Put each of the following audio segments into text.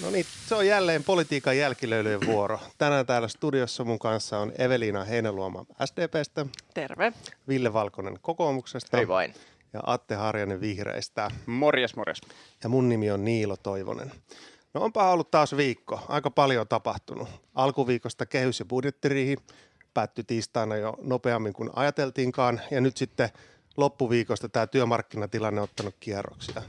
No niin, se on jälleen politiikan jälkilöilyjen vuoro. Tänään täällä studiossa mun kanssa on Evelina Heinäluoma SDPstä. Terve. Ville Valkonen kokoomuksesta. Hei vain. Ja Atte Harjanen vihreistä. Morjes, morjes. Ja mun nimi on Niilo Toivonen. No onpa ollut taas viikko. Aika paljon on tapahtunut. Alkuviikosta kehys- ja budjettiriihi päättyi tiistaina jo nopeammin kuin ajateltiinkaan. Ja nyt sitten loppuviikosta tämä työmarkkinatilanne on ottanut kierroksia.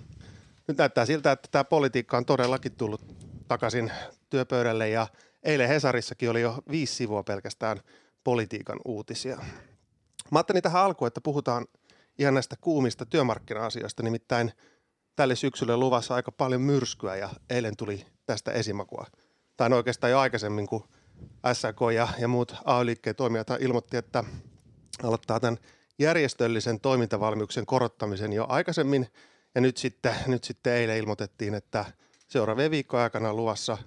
Nyt näyttää siltä, että tämä politiikka on todellakin tullut takaisin työpöydälle ja eilen Hesarissakin oli jo viisi sivua pelkästään politiikan uutisia. Mä ajattelin tähän alkuun, että puhutaan ihan näistä kuumista työmarkkina-asioista, nimittäin tälle syksylle luvassa aika paljon myrskyä ja eilen tuli tästä esimakua. Tai no oikeastaan jo aikaisemmin, kun SAK ja, ja muut AY-liikkeen toimijat ilmoitti, että aloittaa tämän järjestöllisen toimintavalmiuksen korottamisen jo aikaisemmin – ja nyt sitten, nyt sitten eilen ilmoitettiin, että seuraavien viikkojen aikana luvassa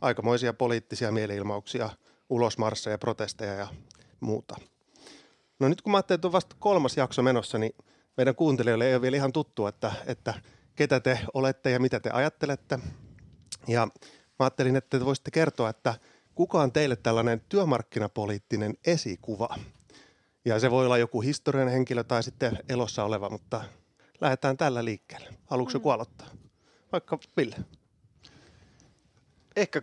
aikamoisia poliittisia mielenilmauksia, ulosmarsseja, protesteja ja muuta. No nyt kun mä ajattelin, että on vasta kolmas jakso menossa, niin meidän kuuntelijoille ei ole vielä ihan tuttu, että, että ketä te olette ja mitä te ajattelette. Ja mä ajattelin, että te voisitte kertoa, että kuka on teille tällainen työmarkkinapoliittinen esikuva. Ja se voi olla joku historiallinen henkilö tai sitten elossa oleva, mutta lähdetään tällä liikkeelle. Haluatko mm. aloittaa? Vaikka Ville. Ehkä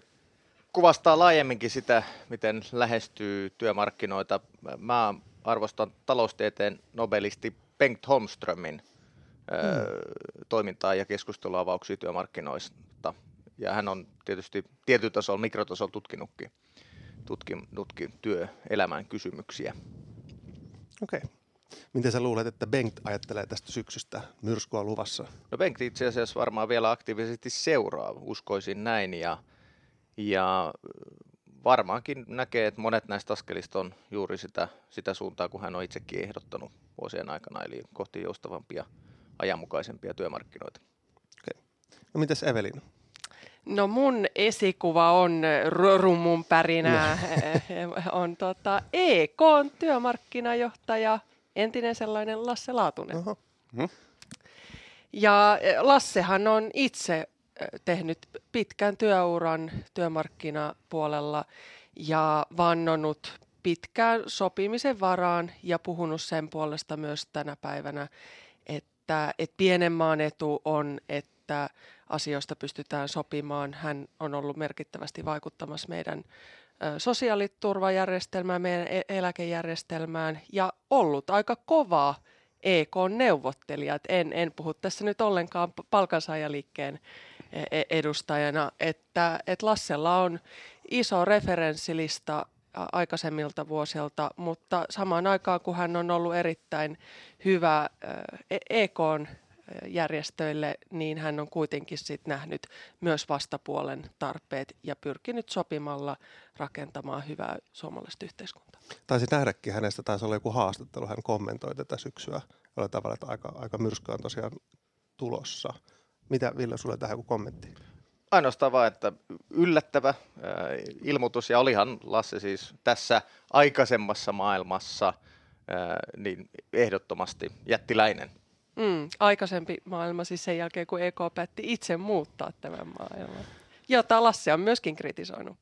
kuvastaa laajemminkin sitä, miten lähestyy työmarkkinoita. Mä arvostan taloustieteen nobelisti Bengt Holmströmin mm. toimintaa ja keskusteluavauksia työmarkkinoista. Ja hän on tietysti tietyllä tasolla, mikrotasolla tutkinutkin, tutkin, tutkin työelämän kysymyksiä. Okei. Okay. Miten sä luulet, että Bengt ajattelee tästä syksystä myrskua luvassa? No Bengt itse asiassa varmaan vielä aktiivisesti seuraa, uskoisin näin. Ja, ja varmaankin näkee, että monet näistä askelista on juuri sitä, sitä suuntaa, kun hän on itsekin ehdottanut vuosien aikana, eli kohti joustavampia, ajanmukaisempia työmarkkinoita. Okay. No mitäs Evelin? No mun esikuva on rummun pärinää, no. on tota EK työmarkkinajohtaja entinen sellainen Lasse Laatunen. Oho. Hmm. Ja e, Lassehan on itse e, tehnyt pitkän työuran työmarkkinapuolella ja vannonut pitkään sopimisen varaan ja puhunut sen puolesta myös tänä päivänä, että, että pienen maan etu on, että asioista pystytään sopimaan. Hän on ollut merkittävästi vaikuttamassa meidän sosiaaliturvajärjestelmään, meidän e-, eläkejärjestelmään ja ollut aika kova EK-neuvottelija. En, en puhu tässä nyt ollenkaan palkansaajaliikkeen e-, e-, edustajana, että, että Lassella on iso referenssilista aikaisemmilta vuosilta, mutta samaan aikaan kun hän on ollut erittäin hyvä EK järjestöille, niin hän on kuitenkin sit nähnyt myös vastapuolen tarpeet ja pyrkinyt sopimalla rakentamaan hyvää suomalaista yhteiskuntaa. Taisi nähdäkin hänestä, taisi olla joku haastattelu, hän kommentoi tätä syksyä jollain tavalla, että aika, aika myrsky on tosiaan tulossa. Mitä Ville, sulle tähän joku kommentti? Ainoastaan vaan, että yllättävä äh, ilmoitus, ja olihan Lasse siis tässä aikaisemmassa maailmassa äh, niin ehdottomasti jättiläinen Mm, aikaisempi maailma siis sen jälkeen, kun EK päätti itse muuttaa tämän maailman, jota Lasse on myöskin kritisoinut.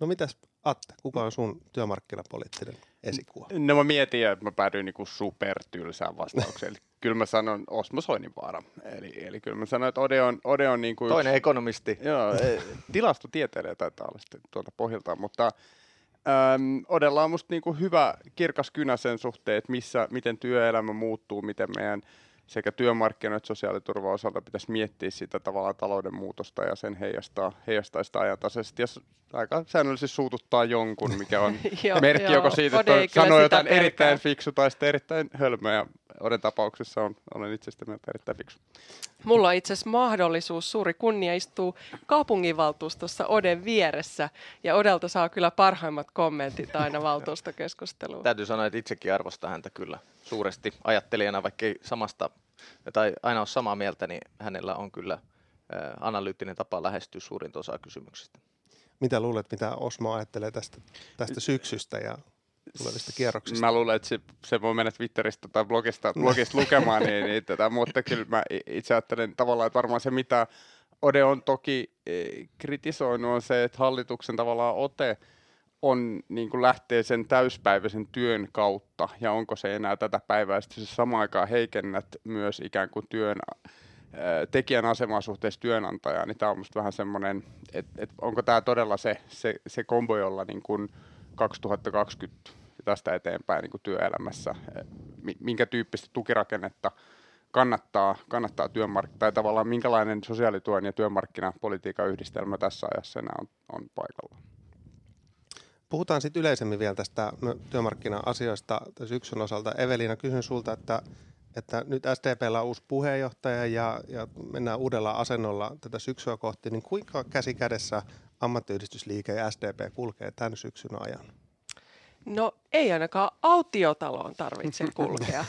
No mitäs Atte, kuka on sun työmarkkinapoliittinen esikuva? No mä mietin, että mä päädyin niinku supertylsään vastaukseen. eli kyllä mä sanon Osmo Soininvaara. Eli, eli kyllä mä sanon, että Ode on, Ode on niinku Toinen yksi, ekonomisti. Joo, e, tilastotieteilijä taitaa olla sitten tuolta pohjalta, mutta Öm, Odella on musta niinku hyvä kirkas kynä sen suhteen, että missä, miten työelämä muuttuu, miten meidän sekä työmarkkinoiden että sosiaaliturvan osalta pitäisi miettiä sitä tavallaan talouden muutosta ja sen heijastaa, heijastaa sitä ajantasaisesti. Ja aika säännöllisesti suututtaa jonkun, mikä on merkki joko siitä, että sanoo jotain pelkää. erittäin fiksu tai sitten erittäin hölmöä. Oden tapauksessa on, olen itse sitä mieltä erittäin fiksu. Mulla on itse asiassa mahdollisuus, suuri kunnia istuu kaupunginvaltuustossa Oden vieressä ja Odelta saa kyllä parhaimmat kommentit aina valtuustokeskusteluun. Täytyy sanoa, että itsekin arvostaa häntä kyllä suuresti ajattelijana, vaikka ei samasta tai aina ole samaa mieltä, niin hänellä on kyllä analyyttinen tapa lähestyä suurinta osaa kysymyksistä. Mitä luulet, mitä Osmo ajattelee tästä, tästä syksystä ja tulevista kierroksista? Mä luulen, että se, se voi mennä Twitteristä tai blogista, blogista lukemaan, niin, niin tätä, mutta kyllä mä itse ajattelen tavallaan, että varmaan se mitä Ode on toki eh, kritisoinut on se, että hallituksen tavallaan ote on niin kuin lähtee sen täyspäiväisen työn kautta, ja onko se enää tätä päivää, sitten se samaan aikaan heikennät myös ikään kuin työn tekijän asemaa suhteessa työnantajaan, niin tämä on musta vähän semmoinen, että, että onko tämä todella se, se, se kombo, jolla niin kuin 2020 tästä eteenpäin niin kuin työelämässä, minkä tyyppistä tukirakennetta kannattaa, kannattaa työmark- tai tavallaan minkälainen sosiaalituen ja työmarkkinapolitiikan yhdistelmä tässä ajassa enää on, on paikallaan. Puhutaan sitten yleisemmin vielä tästä no, työmarkkina-asioista syksyn osalta. Evelina, kysyn sulta, että, että nyt SDPllä on uusi puheenjohtaja ja, ja mennään uudella asennolla tätä syksyä kohti, niin kuinka käsi kädessä ammattiyhdistysliike ja SDP kulkee tämän syksyn ajan? No ei ainakaan autiotaloon tarvitse kulkea,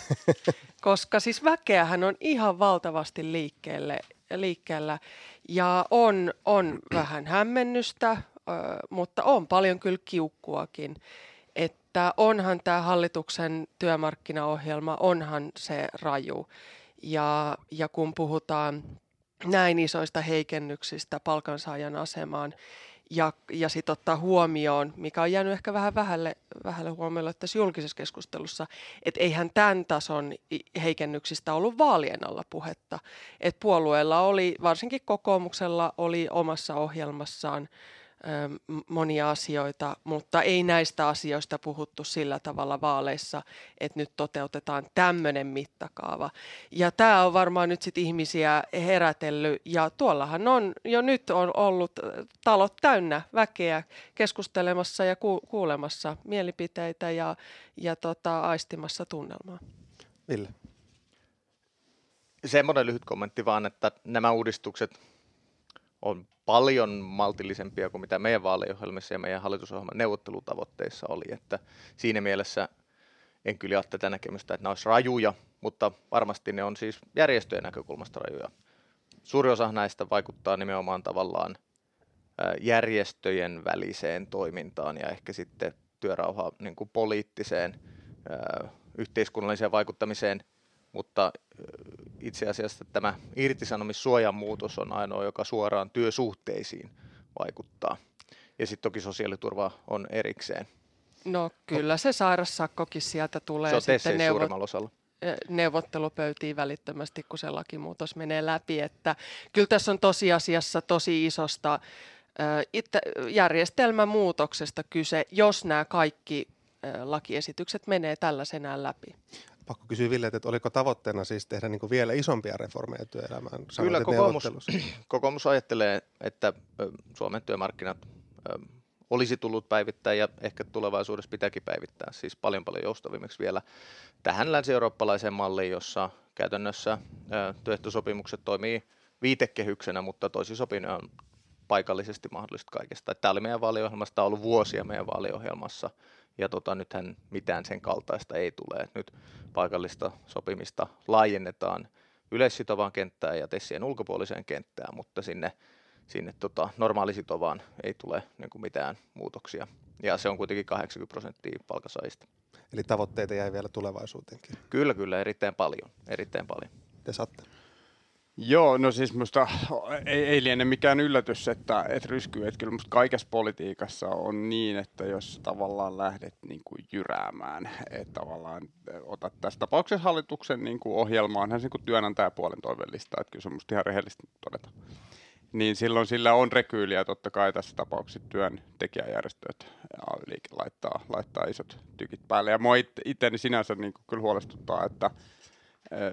koska siis väkeähän on ihan valtavasti liikkeelle, liikkeellä ja on, on vähän hämmennystä, mutta on paljon kyllä kiukkuakin. Että onhan tämä hallituksen työmarkkinaohjelma, onhan se raju. Ja, ja kun puhutaan näin isoista heikennyksistä palkansaajan asemaan, ja, ja sitten ottaa huomioon, mikä on jäänyt ehkä vähän vähälle, vähälle huomiolle tässä julkisessa keskustelussa, että eihän tämän tason heikennyksistä ollut vaalien alla puhetta. että puolueella oli, varsinkin kokoomuksella oli omassa ohjelmassaan monia asioita, mutta ei näistä asioista puhuttu sillä tavalla vaaleissa, että nyt toteutetaan tämmöinen mittakaava. Ja tämä on varmaan nyt sitten ihmisiä herätellyt ja tuollahan on jo nyt on ollut talot täynnä väkeä keskustelemassa ja ku- kuulemassa mielipiteitä ja, ja tota, aistimassa tunnelmaa. Ville. Semmoinen lyhyt kommentti vaan, että nämä uudistukset on paljon maltillisempia kuin mitä meidän vaaliohjelmissa ja meidän hallitusohjelman neuvottelutavoitteissa oli. Että siinä mielessä en kyllä jaa tätä näkemystä, että nämä olisi rajuja, mutta varmasti ne on siis järjestöjen näkökulmasta rajuja. Suuri osa näistä vaikuttaa nimenomaan tavallaan järjestöjen väliseen toimintaan ja ehkä sitten työrauha niin poliittiseen yhteiskunnalliseen vaikuttamiseen, mutta itse asiassa tämä irtisanomissuojan muutos on ainoa, joka suoraan työsuhteisiin vaikuttaa. Ja sitten toki sosiaaliturva on erikseen. No kyllä se sairassakkokin sieltä tulee. Se on sitten neuvot- osalla neuvottelupöytiin välittömästi, kun se lakimuutos menee läpi. Että kyllä tässä on tosiasiassa tosi isosta itse järjestelmämuutoksesta kyse, jos nämä kaikki lakiesitykset menee tällaisenään läpi pakko kysyä Ville, että oliko tavoitteena siis tehdä niin kuin vielä isompia reformeja työelämään? Sanoit, Kyllä kokoomus, kokoomus ajattelee, että Suomen työmarkkinat olisi tullut päivittää ja ehkä tulevaisuudessa pitääkin päivittää, siis paljon paljon joustavimmiksi vielä tähän länsi-eurooppalaiseen malliin, jossa käytännössä työehtosopimukset toimii viitekehyksenä, mutta tosi sopiminen on paikallisesti mahdollista kaikesta. Tämä oli meidän vaaliohjelmassa, tämä on ollut vuosia meidän vaaliohjelmassa, ja tota, nythän mitään sen kaltaista ei tule. nyt paikallista sopimista laajennetaan yleissitovaan kenttään ja tessien ulkopuoliseen kenttään, mutta sinne, sinne tota, normaalisitovaan ei tule niin kuin mitään muutoksia. Ja se on kuitenkin 80 prosenttia palkasaista. Eli tavoitteita jäi vielä tulevaisuuteenkin. Kyllä, kyllä, erittäin paljon. Erittäin paljon. Te saatte. Joo, no siis musta ei, ei liene mikään yllätys, että et ryskyy. Että kyllä musta kaikessa politiikassa on niin, että jos tavallaan lähdet niin kuin jyräämään, että tavallaan otat tässä tapauksessa hallituksen niin kuin ohjelmaan, hän niin kuin työnantajapuolen toivellista, että kyllä se on musta ihan rehellistä todeta. Niin silloin sillä on rekyyliä totta kai tässä tapauksessa työntekijäjärjestöt ja laittaa, laittaa isot tykit päälle. Ja mua itseäni sinänsä niin kuin kyllä huolestuttaa, että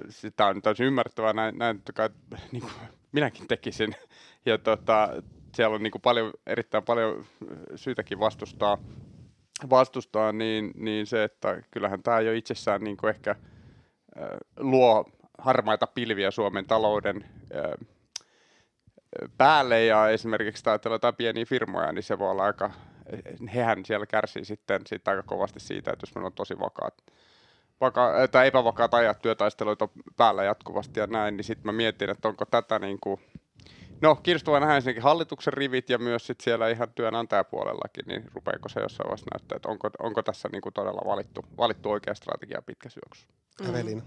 sitä on täysin ymmärrettävää, näin, näin kai, niin kuin minäkin tekisin. Ja tota, siellä on niin kuin paljon, erittäin paljon syytäkin vastustaa, vastustaa niin, niin se, että kyllähän tämä jo itsessään niin kuin ehkä luo harmaita pilviä Suomen talouden päälle ja esimerkiksi ajatellaan jotain pieniä firmoja, niin se voi olla aika, hehän siellä kärsii sitten, sitten aika kovasti siitä, että jos meillä on tosi vakaat vaka- tai epävakaat ajat työtaisteluita päällä jatkuvasti ja näin, niin sitten mä mietin, että onko tätä niin kuin, no kiinnostavaa nähdä ensinnäkin hallituksen rivit ja myös sit siellä ihan työnantajapuolellakin, niin rupeeko se jossain vaiheessa näyttää, että onko, onko tässä niin kuin todella valittu, valittu oikea strategia pitkässä juoksussa. Mm.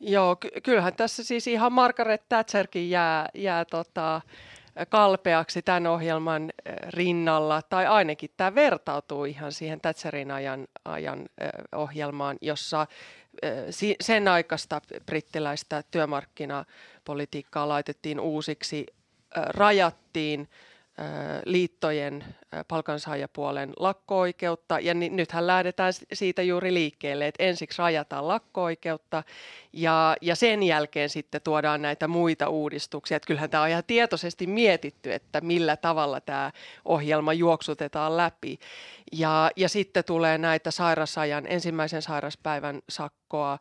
Joo, ky- kyllähän tässä siis ihan Margaret Thatcherkin jää, jää tota, kalpeaksi tämän ohjelman rinnalla, tai ainakin tämä vertautuu ihan siihen Thatcherin ajan, ajan ohjelmaan, jossa sen aikaista brittiläistä työmarkkinapolitiikkaa laitettiin uusiksi, rajattiin liittojen palkansaajapuolen lakko-oikeutta. Ja ni, nythän lähdetään siitä juuri liikkeelle, että ensiksi rajataan lakko-oikeutta ja, ja sen jälkeen sitten tuodaan näitä muita uudistuksia. Että kyllähän tämä on ihan tietoisesti mietitty, että millä tavalla tämä ohjelma juoksutetaan läpi. Ja, ja sitten tulee näitä sairasajan, ensimmäisen sairaspäivän sakkoa,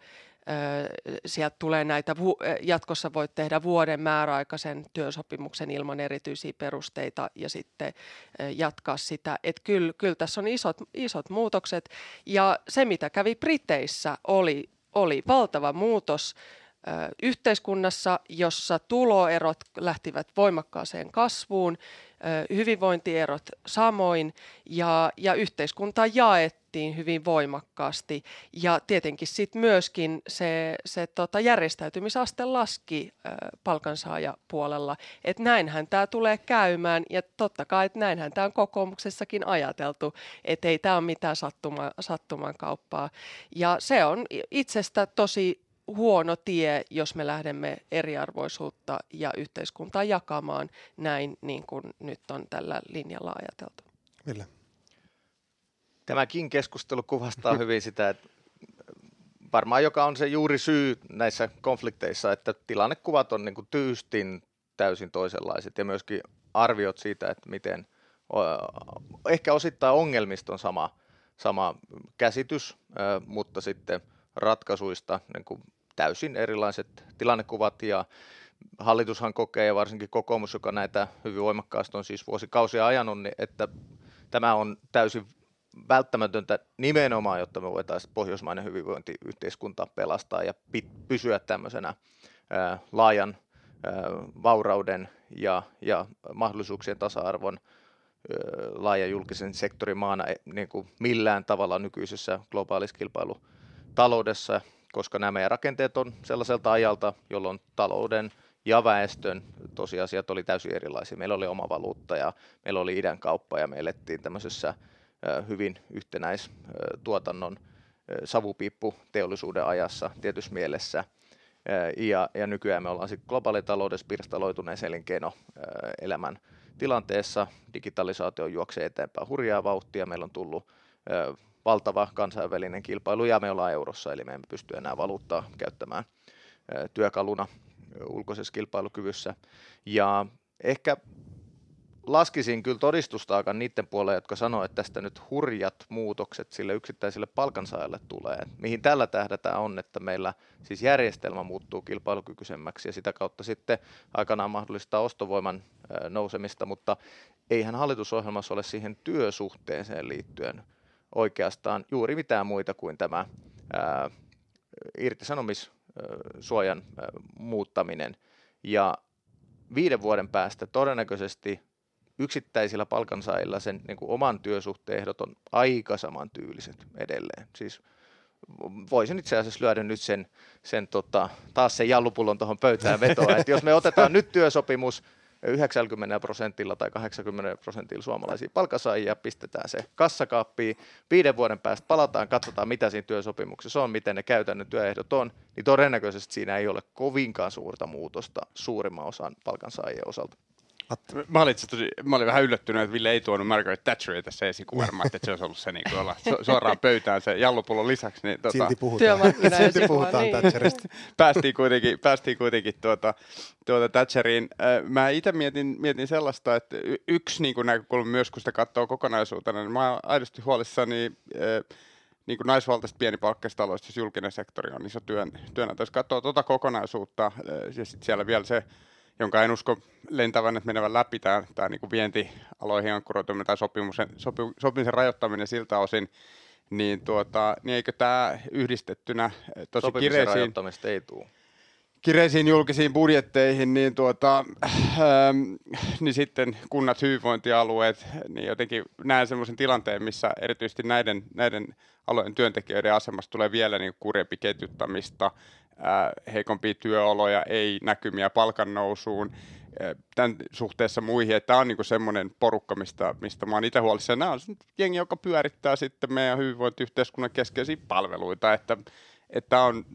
sieltä tulee näitä, jatkossa voit tehdä vuoden määräaikaisen työsopimuksen ilman erityisiä perusteita ja sitten jatkaa sitä. Että kyllä, kyllä tässä on isot, isot muutokset ja se mitä kävi Briteissä oli, oli valtava muutos yhteiskunnassa, jossa tuloerot lähtivät voimakkaaseen kasvuun, hyvinvointierot samoin ja, ja yhteiskunta jaettiin hyvin voimakkaasti. Ja tietenkin sitten myöskin se, se tota järjestäytymisaste laski äh, palkansaajapuolella, että näinhän tämä tulee käymään ja totta kai, että näinhän tämä on kokoomuksessakin ajateltu, että ei tämä ole mitään sattuma, sattuman kauppaa ja se on itsestä tosi huono tie, jos me lähdemme eriarvoisuutta ja yhteiskuntaa jakamaan näin, niin kuin nyt on tällä linjalla ajateltu. Ville. Tämäkin keskustelu kuvastaa hyvin sitä, että varmaan joka on se juuri syy näissä konflikteissa, että tilannekuvat on niin kuin tyystin täysin toisenlaiset ja myöskin arviot siitä, että miten ehkä osittain ongelmista on sama, sama käsitys, mutta sitten ratkaisuista niin kuin täysin erilaiset tilannekuvat. Ja hallitushan kokee ja varsinkin kokoomus, joka näitä hyvin voimakkaasti on siis vuosikausia ajanut, niin että tämä on täysin välttämätöntä nimenomaan, jotta me voitaisiin pohjoismainen hyvinvointiyhteiskunta pelastaa ja pysyä tämmöisenä ää, laajan ää, vaurauden ja, ja mahdollisuuksien tasa-arvon ää, laajan julkisen sektorin maana e, niin kuin millään tavalla nykyisessä globaalissa kilpailutaloudessa koska nämä meidän rakenteet on sellaiselta ajalta, jolloin talouden ja väestön tosiasiat oli täysin erilaisia. Meillä oli oma valuutta ja meillä oli idän kauppa ja me elettiin tämmöisessä hyvin yhtenäistuotannon savupiippu teollisuuden ajassa tietyssä mielessä. Ja, ja nykyään me ollaan sitten globaalitaloudessa pirstaloituneessa elinkeinoelämän tilanteessa. Digitalisaatio juoksee eteenpäin hurjaa vauhtia. Meillä on tullut valtava kansainvälinen kilpailu ja me ollaan eurossa, eli me emme pysty enää valuuttaa käyttämään työkaluna ulkoisessa kilpailukyvyssä. Ja ehkä laskisin kyllä todistustaakan niiden puolelle, jotka sanoo, että tästä nyt hurjat muutokset sille yksittäiselle palkansaajalle tulee. Mihin tällä tähdätään on, että meillä siis järjestelmä muuttuu kilpailukykyisemmäksi ja sitä kautta sitten aikanaan mahdollistaa ostovoiman nousemista, mutta eihän hallitusohjelmassa ole siihen työsuhteeseen liittyen oikeastaan juuri mitään muita kuin tämä ää, irtisanomissuojan ää, muuttaminen. Ja viiden vuoden päästä todennäköisesti yksittäisillä palkansaajilla sen niin kuin oman työsuhteen ehdot on aika samantyyliset edelleen. Siis voisin itse asiassa lyödä nyt sen, sen tota, taas sen jallupullon tuohon pöytään vetoa, että jos me otetaan nyt työsopimus 90 prosentilla tai 80 prosentilla suomalaisia palkasaajia, pistetään se kassakaappiin, viiden vuoden päästä palataan, katsotaan mitä siinä työsopimuksessa on, miten ne käytännön työehdot on, niin todennäköisesti siinä ei ole kovinkaan suurta muutosta suurimman osan palkansaajien osalta. Mä olin, tosi, mä olin vähän yllättynyt, että Ville ei tuonut Margaret Thatcheria tässä esikuvarmaan, että se olisi ollut se niin kuin olla suoraan pöytään se jallupullon lisäksi. Niin, tota, Silti puhutaan, Silti puhutaan niin. Thatcherista. päästiin kuitenkin, päästiin kuitenkin tuota, tuota Thatcheriin. Mä itse mietin, mietin sellaista, että yksi niin kuin näkökulma myös, kun sitä katsoo kokonaisuutena, niin mä oon aidosti huolissani niin kuin naisvaltaista pienipalkkaista aloista, jos julkinen sektori on iso työn, työnantaja. Jos katsoo tuota kokonaisuutta ja sitten siellä vielä se jonka en usko lentävän, että menevän läpi tämä, tämä niin kuin vientialoihin ankkuroituminen tai sopimuksen, sopi, sopimisen rajoittaminen siltä osin, niin, tuota, niin eikö tämä yhdistettynä eh, tosi Sopimisen kireisiin... rajoittamista ei tule kireisiin julkisiin budjetteihin, niin, tuota, ähm, niin sitten kunnat, hyvinvointialueet, niin jotenkin näen sellaisen tilanteen, missä erityisesti näiden, näiden alojen työntekijöiden asemasta tulee vielä niin kurjempi ketjuttamista, heikompia työoloja, ei näkymiä palkan nousuun, tämän suhteessa muihin, että tämä on niinku semmoinen porukka, mistä, mistä mä oon itse huolissaan. Nämä on jengi, joka pyörittää sitten meidän hyvinvointiyhteiskunnan keskeisiä palveluita, että, että on,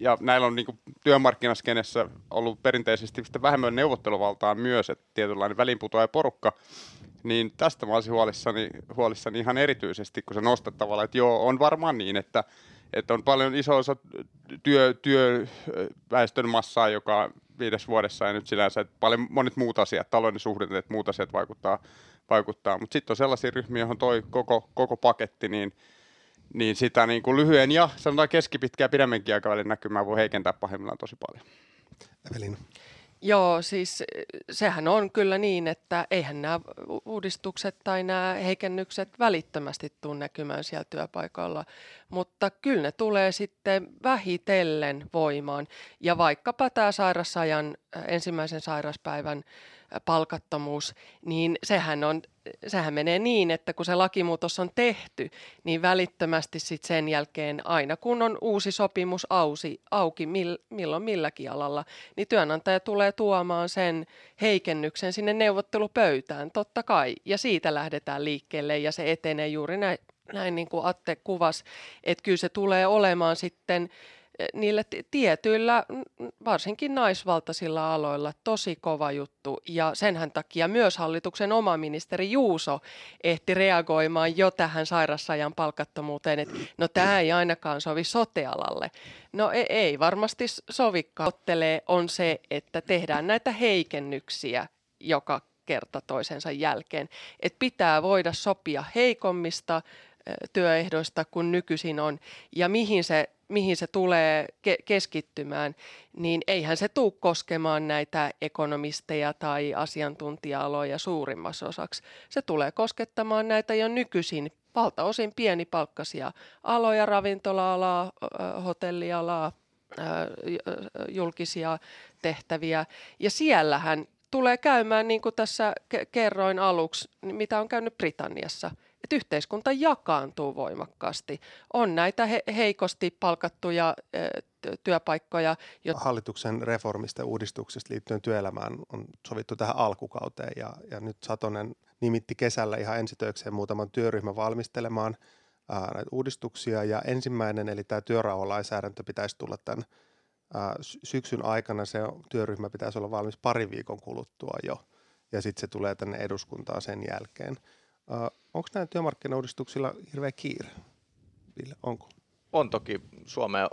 ja näillä on niinku työmarkkinaskenessä ollut perinteisesti vähemmän neuvotteluvaltaa myös, että tietynlainen välinputoaja porukka, niin tästä mä olisin huolissani, huolissani ihan erityisesti, kun se nostat tavallaan, että joo, on varmaan niin, että, että on paljon iso osa työ, työväestön massaa, joka viides vuodessa ja nyt sinänsä, että paljon monet muut asiat, talouden suhdanteet, muut asiat vaikuttaa, vaikuttaa. mutta sitten on sellaisia ryhmiä, johon toi koko, koko paketti, niin, niin sitä niin kuin lyhyen ja sanotaan keskipitkää ja pidemmänkin aikavälin näkymää voi heikentää pahimmillaan tosi paljon. Evelin. Joo, siis sehän on kyllä niin, että eihän nämä uudistukset tai nämä heikennykset välittömästi tule näkymään siellä työpaikoilla, mutta kyllä ne tulee sitten vähitellen voimaan. Ja vaikkapa tämä sairasajan ensimmäisen sairaspäivän palkattomuus, niin sehän, on, sehän menee niin, että kun se lakimuutos on tehty, niin välittömästi sit sen jälkeen aina kun on uusi sopimus ausi, auki mill, milloin milläkin alalla, niin työnantaja tulee tuomaan sen heikennyksen sinne neuvottelupöytään, totta kai. Ja siitä lähdetään liikkeelle ja se etenee juuri näin, näin niin kuin Atte kuvasi, että kyllä se tulee olemaan sitten niille tietyillä, varsinkin naisvaltaisilla aloilla, tosi kova juttu. Ja senhän takia myös hallituksen oma ministeri Juuso ehti reagoimaan jo tähän sairassajan palkattomuuteen, että no tämä ei ainakaan sovi sotealalle. No ei, ei varmasti sovikaan. Ottelee on se, että tehdään näitä heikennyksiä joka kerta toisensa jälkeen. Että pitää voida sopia heikommista työehdoista kuin nykyisin on ja mihin se mihin se tulee ke- keskittymään, niin eihän se tule koskemaan näitä ekonomisteja tai asiantuntija-aloja suurimmassa osaksi. Se tulee koskettamaan näitä jo nykyisin valtaosin pienipalkkaisia aloja, ravintola-alaa, hotellialaa, julkisia tehtäviä. Ja siellähän tulee käymään, niin kuin tässä kerroin aluksi, mitä on käynyt Britanniassa – että yhteiskunta jakaantuu voimakkaasti. On näitä he, heikosti palkattuja työpaikkoja. Jo- Hallituksen reformista ja uudistuksista liittyen työelämään on sovittu tähän alkukauteen ja, ja nyt Satonen nimitti kesällä ihan ensitöikseen muutaman työryhmän valmistelemaan ää, näitä uudistuksia ja ensimmäinen eli tämä työrauhalainsäädäntö pitäisi tulla tämän ää, syksyn aikana se työryhmä pitäisi olla valmis parin viikon kuluttua jo ja sitten se tulee tänne eduskuntaan sen jälkeen. Uh, onko näillä työmarkkinauudistuksilla hirveä kiire? Ville, onko? On toki. Suomea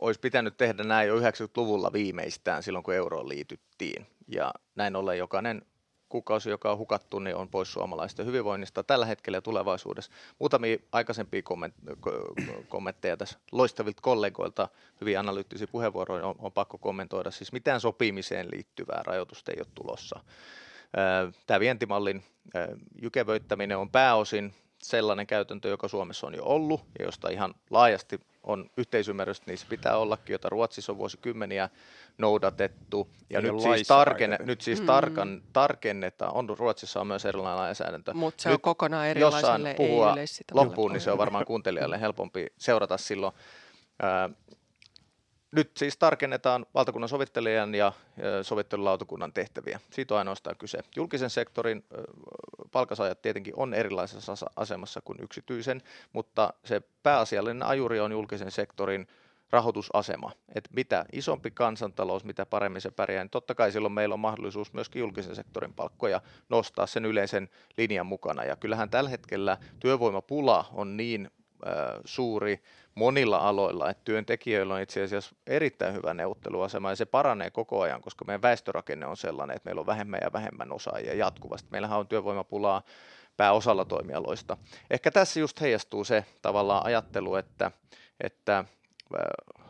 olisi pitänyt tehdä näin jo 90-luvulla viimeistään silloin, kun euroon liityttiin. Ja näin ollen jokainen kuukausi, joka on hukattu, niin on pois suomalaisten hyvinvoinnista tällä hetkellä ja tulevaisuudessa. Muutamia aikaisempia kommentteja tässä loistavilta kollegoilta, hyvin analyyttisiä puheenvuoroja on, on pakko kommentoida. Siis mitään sopimiseen liittyvää rajoitusta ei ole tulossa. Tämä vientimallin jykevöittäminen on pääosin sellainen käytäntö, joka Suomessa on jo ollut ja josta ihan laajasti on yhteisymmärrystä, niin se pitää ollakin, jota Ruotsissa on vuosikymmeniä noudatettu. Ja nyt siis, tarkenne, nyt siis mm. tarkan, tarkennetaan, on Ruotsissa on myös erilainen lainsäädäntö. Mutta se nyt on kokonaan erilaiselle puhua loppuun, niin se on varmaan kuuntelijalle helpompi seurata silloin. Nyt siis tarkennetaan valtakunnan sovittelijan ja sovittelulautakunnan tehtäviä. Siitä on ainoastaan kyse. Julkisen sektorin palkasaajat tietenkin on erilaisessa asemassa kuin yksityisen, mutta se pääasiallinen ajuri on julkisen sektorin rahoitusasema. Et mitä isompi kansantalous, mitä paremmin se pärjää, niin totta kai silloin meillä on mahdollisuus myöskin julkisen sektorin palkkoja nostaa sen yleisen linjan mukana. Ja kyllähän tällä hetkellä työvoimapula on niin äh, suuri, monilla aloilla, että työntekijöillä on itse asiassa erittäin hyvä neuvotteluasema ja se paranee koko ajan, koska meidän väestörakenne on sellainen, että meillä on vähemmän ja vähemmän osaajia jatkuvasti. Meillähän on työvoimapulaa pääosalla toimialoista. Ehkä tässä just heijastuu se tavallaan ajattelu, että, että äh,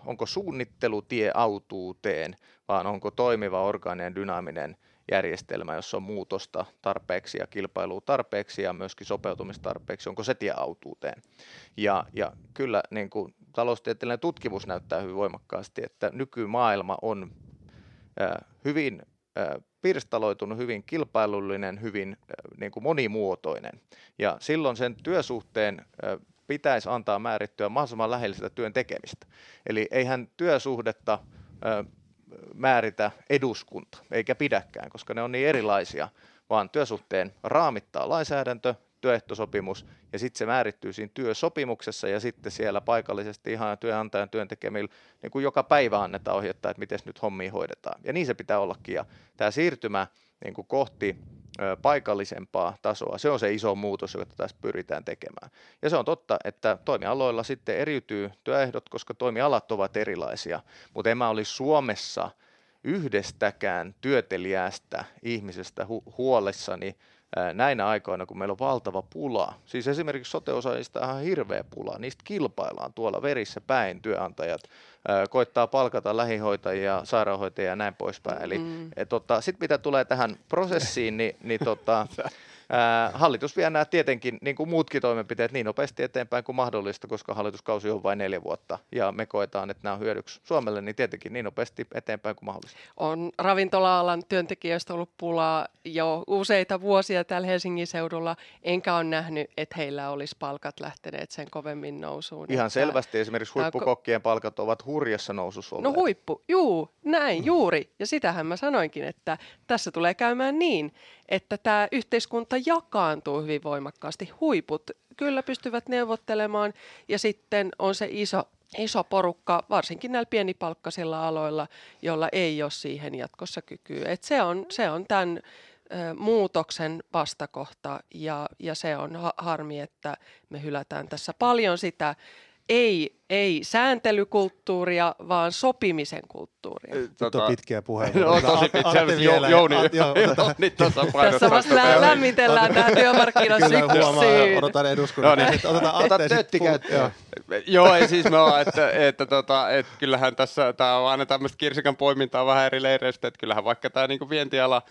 onko suunnittelu tie autuuteen, vaan onko toimiva orgaaninen dynaaminen järjestelmä, jossa on muutosta tarpeeksi ja kilpailua tarpeeksi ja myöskin sopeutumistarpeeksi, onko se tie autuuteen. Ja, ja kyllä niin kuin taloustieteellinen tutkimus näyttää hyvin voimakkaasti, että nykymaailma on äh, hyvin äh, pirstaloitunut, hyvin kilpailullinen, hyvin äh, niin kuin monimuotoinen. Ja silloin sen työsuhteen äh, pitäisi antaa määrittyä mahdollisimman lähellä sitä työn tekemistä. Eli eihän työsuhdetta ö, määritä eduskunta, eikä pidäkään, koska ne on niin erilaisia, vaan työsuhteen raamittaa lainsäädäntö, työehtosopimus ja sitten se määrittyy siinä työsopimuksessa ja sitten siellä paikallisesti ihan työnantajan työntekemillä niin kuin joka päivä annetaan ohjetta, että miten nyt hommia hoidetaan. Ja niin se pitää ollakin. Ja tämä siirtymä niin kuin kohti paikallisempaa tasoa, se on se iso muutos, jota tässä pyritään tekemään. Ja se on totta, että toimialoilla sitten eriytyy työehdot, koska toimialat ovat erilaisia, mutta en mä olisi Suomessa yhdestäkään työtelijästä ihmisestä hu- huolessani näinä aikoina, kun meillä on valtava pula. Siis esimerkiksi sote-osaajista on ihan hirveä pula. Niistä kilpaillaan tuolla verissä päin työnantajat. Koittaa palkata lähihoitajia, sairaanhoitajia ja näin poispäin. Eli mm. tota, sitten mitä tulee tähän prosessiin, niin, niin tota, hallitus vie nämä tietenkin, niin kuin muutkin toimenpiteet, niin nopeasti eteenpäin kuin mahdollista, koska hallituskausi on vain neljä vuotta ja me koetaan, että nämä on hyödyksi Suomelle, niin tietenkin niin nopeasti eteenpäin kuin mahdollista. On ravintola-alan työntekijöistä ollut pulaa jo useita vuosia täällä Helsingin seudulla, enkä ole nähnyt, että heillä olisi palkat lähteneet sen kovemmin nousuun. Ihan että selvästi esimerkiksi huippukokkien palkat ovat hurjassa nousussa olleet. No huippu, juu, näin, juuri. Ja sitähän mä sanoinkin, että tässä tulee käymään niin, että tämä yhteiskunta jakaantuu hyvin voimakkaasti. Huiput kyllä pystyvät neuvottelemaan ja sitten on se iso, iso porukka, varsinkin näillä pienipalkkaisilla aloilla, jolla ei ole siihen jatkossa kykyä. Et se, on, se on tämän muutoksen vastakohta ja, ja se on ha- harmi, että me hylätään tässä paljon sitä ei, ei sääntelykulttuuria, vaan sopimisen kulttuuria. Tota, on pitkiä puheenvuoroja. No, tosi pitkiä. Jo, Jouni, Jouni Tässä vasta lä- lämmitellään tähän työmarkkinasyksyyn. Odotan eduskunnan. No niin. Otetaan käyttöön. Joo, ei siis me ollaan, että, että, tota, että kyllähän tässä, tämä on aina tämmöistä kirsikan poimintaa vähän eri leireistä, että kyllähän vaikka tämä niin vientiala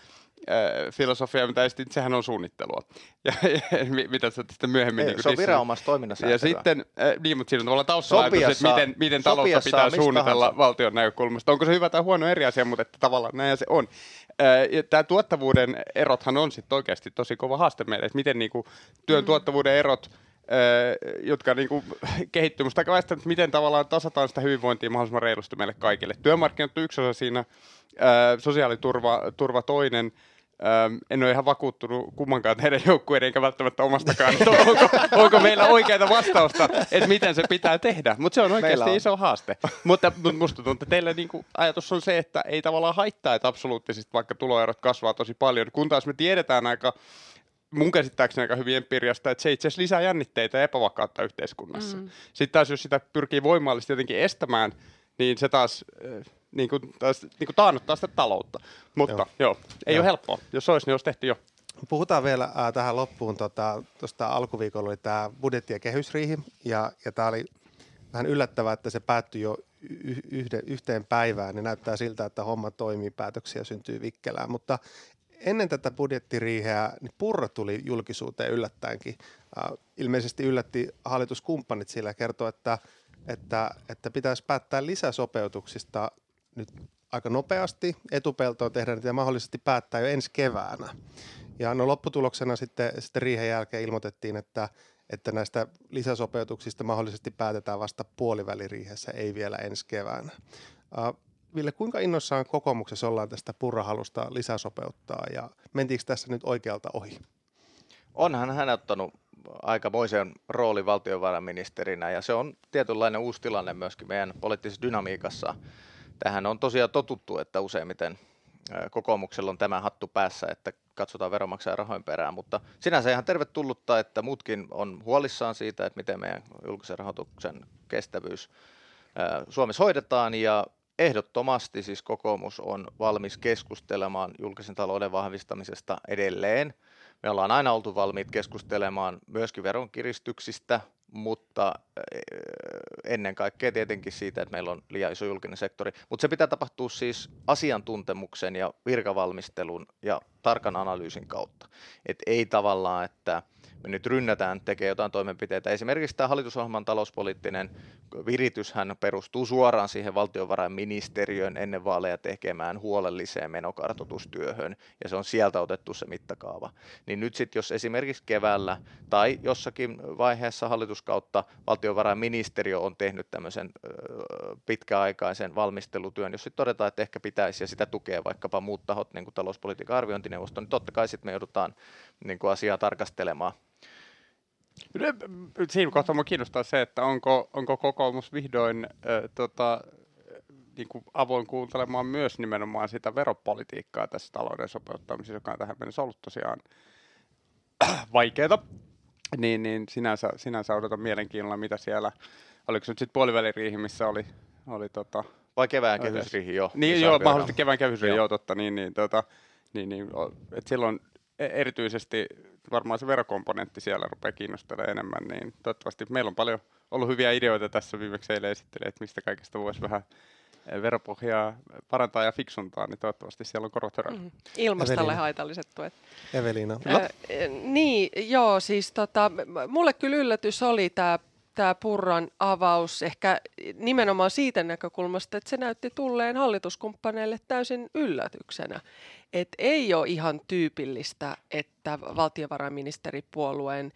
filosofia, mitä sitten sehän on suunnittelua. Ja, ja mitä sä sitten myöhemmin... Ei, niin se on viranomaista toiminnassa. Ja sitten, äh, niin, mutta siinä on tavallaan taustalla että miten, miten taloutta pitää suunnitella tahansa. valtion näkökulmasta. Onko se hyvä tai huono eri asia, mutta että tavallaan näin se on. Äh, Tämä tuottavuuden erothan on sitten oikeasti tosi kova haaste meille, että miten niinku, työn mm. tuottavuuden erot jotka niin kuin, kehittyy. Musta väistämättä, miten tavallaan tasataan sitä hyvinvointia mahdollisimman reilusti meille kaikille. Työmarkkinat on yksi osa siinä, sosiaaliturva turva toinen, Ähm, en ole ihan vakuuttunut kummankaan heidän joukkueiden, eikä välttämättä omastakaan, että onko, onko meillä oikeita vastausta, että miten se pitää tehdä. Mutta se on oikeasti on. iso haaste. Mutta musta tuntuu, että teillä niinku ajatus on se, että ei tavallaan haittaa, että absoluuttisesti vaikka tuloerot kasvaa tosi paljon, kun taas me tiedetään aika mun käsittääkseni aika hyvin empiriasta, että se itse asiassa lisää jännitteitä ja epävakautta yhteiskunnassa. Mm. Sitten taas jos sitä pyrkii voimallisesti jotenkin estämään, niin se taas niin kuin, taas, niin kuin taannuttaa sitä taloutta. Mutta joo, joo ei joo. ole helppoa. Jos olisi, niin olisi tehty jo. Puhutaan vielä äh, tähän loppuun. Tuosta tota, alkuviikolla oli tämä budjetti- ja kehysriihi, ja, ja tämä oli vähän yllättävää, että se päättyi jo y- yhde, yhteen päivään, niin näyttää siltä, että homma toimii, päätöksiä syntyy vikkelään. Mutta ennen tätä budjettiriiheä niin Purra tuli julkisuuteen yllättäenkin. Äh, ilmeisesti yllätti hallituskumppanit sillä ja kertoi, että, että, että pitäisi päättää lisäsopeutuksista nyt aika nopeasti etupeltoon tehdä ja mahdollisesti päättää jo ensi keväänä. Ja no lopputuloksena sitten, sitten riihen jälkeen ilmoitettiin, että, että näistä lisäsopeutuksista mahdollisesti päätetään vasta puoliväliriihessä, ei vielä ensi keväänä. Uh, Ville, kuinka innoissaan kokoomuksessa ollaan tästä purrahalusta lisäsopeuttaa ja mentiinkö tässä nyt oikealta ohi? Onhan hän ottanut aikamoisen roolin valtiovarainministerinä ja se on tietynlainen uusi tilanne myöskin meidän poliittisessa dynamiikassa Tähän on tosiaan totuttu, että useimmiten kokoomuksella on tämä hattu päässä, että katsotaan veronmaksajan rahoin perään, mutta sinänsä ihan tervetullutta, että muutkin on huolissaan siitä, että miten meidän julkisen rahoituksen kestävyys Suomessa hoidetaan ja ehdottomasti siis kokoomus on valmis keskustelemaan julkisen talouden vahvistamisesta edelleen. Me ollaan aina oltu valmiit keskustelemaan myöskin veronkiristyksistä, mutta eh, ennen kaikkea tietenkin siitä, että meillä on liian iso julkinen sektori. Mutta se pitää tapahtua siis asiantuntemuksen ja virkavalmistelun ja tarkan analyysin kautta. Et ei tavallaan, että me nyt rynnätään tekee jotain toimenpiteitä. Esimerkiksi tämä hallitusohjelman talouspoliittinen virityshän perustuu suoraan siihen valtiovarainministeriön ennen vaaleja tekemään huolelliseen menokartoitustyöhön, ja se on sieltä otettu se mittakaava. Niin nyt sitten, jos esimerkiksi keväällä tai jossakin vaiheessa hallituskautta valtiovarainministeriö on tehnyt tämmöisen pitkäaikaisen valmistelutyön, jos sitten todetaan, että ehkä pitäisi, ja sitä tukee vaikkapa muut tahot, niin kuin talouspolitiikan arviointineuvosto, niin totta kai sitten me joudutaan niin kuin asiaa tarkastelemaan Siinä kohtaa minua kiinnostaa se, että onko, onko kokoomus vihdoin äh, tota, niin kuin avoin kuuntelemaan myös nimenomaan sitä veropolitiikkaa tässä talouden sopeuttamisessa, joka on tähän mennessä ollut tosiaan vaikeaa. Niin, niin sinänsä, sinänsä odotan mielenkiinnolla, mitä siellä, oliko se nyt sitten puoliväliriihi, missä oli, oli tota, vai kevään kehysriihi jo? Niin, joo, mahdollisesti kevään kehysriihi, joo, totta, niin, niin, tota, niin, niin että silloin e- erityisesti varmaan se verokomponentti siellä rupeaa kiinnostelemaan enemmän, niin toivottavasti meillä on paljon ollut hyviä ideoita tässä viimeksi eilen esittelee, että mistä kaikesta voisi vähän eh, veropohjaa parantaa ja fiksuntaa, niin toivottavasti siellä on korot mm. Mm-hmm. Ilmastolle Evelina. haitalliset tuet. Evelina. Äh, niin, joo, siis tota, mulle kyllä yllätys oli tämä tämä Purran avaus ehkä nimenomaan siitä näkökulmasta, että se näytti tulleen hallituskumppaneille täysin yllätyksenä. Et ei ole ihan tyypillistä, että valtiovarainministeripuolueen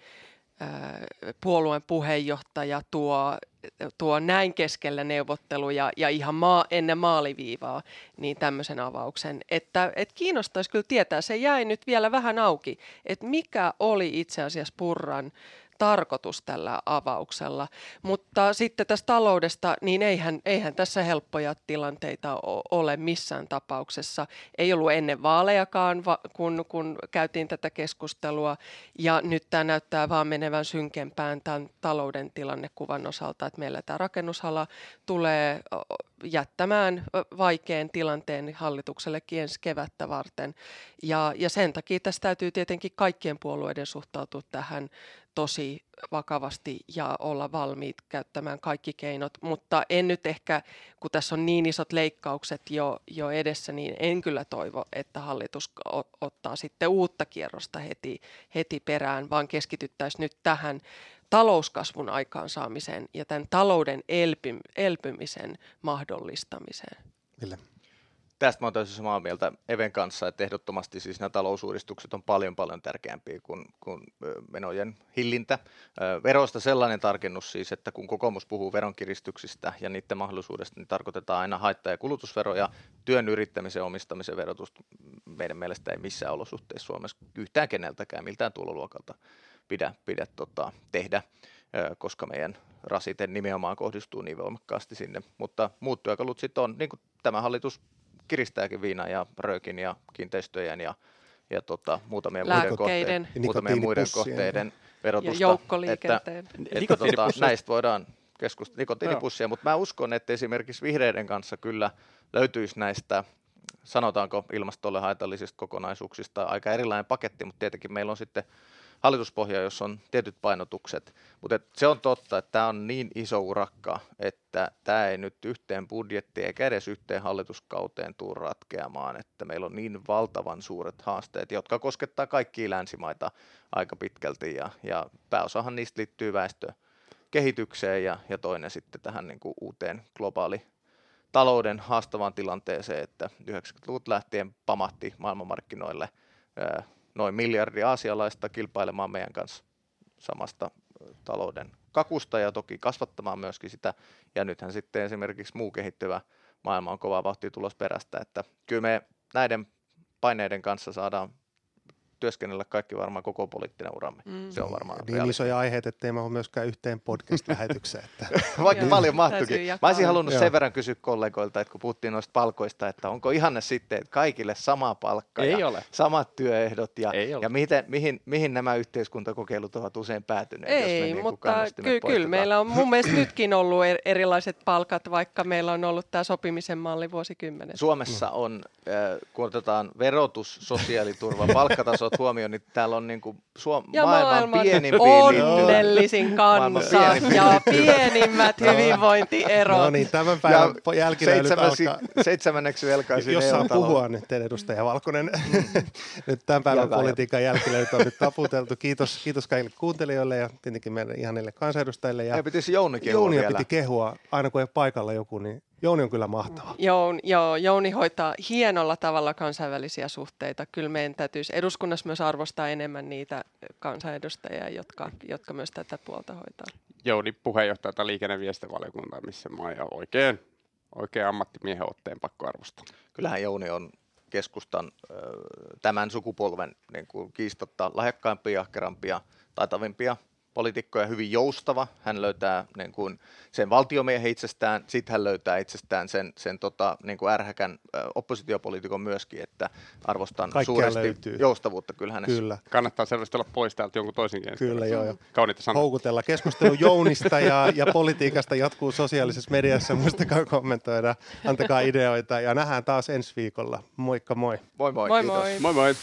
puolueen puheenjohtaja tuo, tuo näin keskellä neuvotteluja ja ihan maa, ennen maaliviivaa niin tämmöisen avauksen. Että et kiinnostaisi kyllä tietää, se jäi nyt vielä vähän auki, että mikä oli itse asiassa Purran tarkoitus tällä avauksella. Mutta sitten tästä taloudesta, niin eihän, eihän tässä helppoja tilanteita ole missään tapauksessa. Ei ollut ennen vaalejakaan, kun, kun käytiin tätä keskustelua, ja nyt tämä näyttää vaan menevän synkempään tämän talouden tilannekuvan osalta, että meillä tämä rakennusala tulee jättämään vaikean tilanteen hallituksellekin ensi kevättä varten. Ja, ja sen takia tässä täytyy tietenkin kaikkien puolueiden suhtautua tähän tosi vakavasti ja olla valmiit käyttämään kaikki keinot, mutta en nyt ehkä, kun tässä on niin isot leikkaukset jo, jo edessä, niin en kyllä toivo, että hallitus ottaa sitten uutta kierrosta heti, heti perään, vaan keskityttäisiin nyt tähän talouskasvun aikaansaamiseen ja tämän talouden elpy, elpymisen mahdollistamiseen. Ville. Tästä mä oon täysin samaa mieltä Even kanssa, että ehdottomasti siis nämä talousuudistukset on paljon paljon tärkeämpiä kuin, kuin menojen hillintä. Veroista sellainen tarkennus siis, että kun kokoomus puhuu veronkiristyksistä ja niiden mahdollisuudesta, niin tarkoitetaan aina haitta- ja kulutusveroja. Työn yrittämisen omistamisen verotusta meidän mielestä ei missään olosuhteissa Suomessa yhtään keneltäkään, miltään tuloluokalta pidä, pidä tota, tehdä, koska meidän rasite nimenomaan kohdistuu niin voimakkaasti sinne. Mutta muut työkalut sitten on, niin kuin tämä hallitus kiristääkin viinan ja röökin ja kiinteistöjen ja, ja tota, muutamien muiden, kohteiden, muutamien muiden kohteiden verotusta. Ja joukkoliikenteen. Että, että tota, näistä voidaan keskustella nikotiinipussia, mutta mä uskon, että esimerkiksi vihreiden kanssa kyllä löytyisi näistä sanotaanko ilmastolle haitallisista kokonaisuuksista aika erilainen paketti, mutta tietenkin meillä on sitten hallituspohja, jossa on tietyt painotukset. Mutta se on totta, että tämä on niin iso urakka, että tämä ei nyt yhteen budjettiin eikä edes yhteen hallituskauteen tule ratkeamaan, että meillä on niin valtavan suuret haasteet, jotka koskettaa kaikkia länsimaita aika pitkälti ja, ja pääosahan niistä liittyy väestökehitykseen ja, ja toinen sitten tähän niin kuin uuteen globaali talouden haastavaan tilanteeseen, että 90-luvut lähtien pamahti maailmanmarkkinoille noin miljardi aasialaista kilpailemaan meidän kanssa samasta talouden kakusta ja toki kasvattamaan myöskin sitä. Ja nythän sitten esimerkiksi muu kehittyvä maailma on kovaa vauhtia tulos perästä, että kyllä me näiden paineiden kanssa saadaan työskennellä kaikki varmaan koko poliittinen uramme. Mm. Se on varmaan Niin reaali. isoja aiheita, ettei mä myöskään yhteen podcast-lähetykseen. Että. Vaikka paljon mahtuikin. Mä olisin halunnut Joo. sen verran kysyä kollegoilta, että kun puhuttiin noista palkoista, että onko ihanne sitten, että kaikille sama palkka Ei ja ole. samat työehdot ja, Ei ja miten, mihin, mihin nämä yhteiskuntakokeilut ovat usein päätyneet, Ei, jos me niin mutta ky- kyllä meillä on mun mielestä nytkin ollut er- erilaiset palkat, vaikka meillä on ollut tämä sopimisen malli vuosikymmenen. Suomessa on, äh, kun otetaan verotus, sosiaaliturva, palkkataso katsot huomioon, niin täällä on niin kuin Suom- Ja maailman, maailman pienimpiin onnellisin kansa ja pienimmät hyvinvointierot. No niin, tämän päivän Ja jälkiläydyt seitsemäsi, alkaa. seitsemänneksi velkaisin Jos saan puhua nyt, edustaja Valkonen. nyt tämän päivän Jatka, politiikan jälkiläydyt on nyt taputeltu. Kiitos, kiitos kaikille kuuntelijoille ja tietenkin meidän ihanille kansanedustajille. Ja Ja pitäisi Jouni kehua Jounia vielä. piti kehua, aina kun ei ole paikalla joku, niin Jouni on kyllä mahtava. Joun, joo, Jouni hoitaa hienolla tavalla kansainvälisiä suhteita. Kyllä meidän täytyisi eduskunnassa myös arvostaa enemmän niitä kansanedustajia, jotka, jotka myös tätä puolta hoitaa. Jouni puheenjohtajalta liikenneviestintävaliokuntaa, missä mä oon oikein, oikein ammattimiehen otteen pakko arvostaa. Kyllähän Jouni on keskustan tämän sukupolven niin kuin kiistatta lahjakkaimpia, ahkerampia, taitavimpia poliitikkoja, hyvin joustava. Hän löytää niin kuin, sen valtiomiehen itsestään, sitten hän löytää itsestään sen, sen tota, niin kuin ärhäkän oppositiopoliitikon myöskin, että arvostan Kaikkea suuresti löytyy. joustavuutta kyllä hänessä. Kyllä, Kannattaa selvästi olla pois täältä jonkun toisenkin. ensi kyllä joo. joo. Kauniita sanoja. Houkutella. Keskustelu Jounista ja, ja politiikasta jatkuu sosiaalisessa mediassa. Muistakaa kommentoida, antakaa ideoita ja nähdään taas ensi viikolla. Moikka moi. Moi moi, Moi kiitos. moi! Moi moi!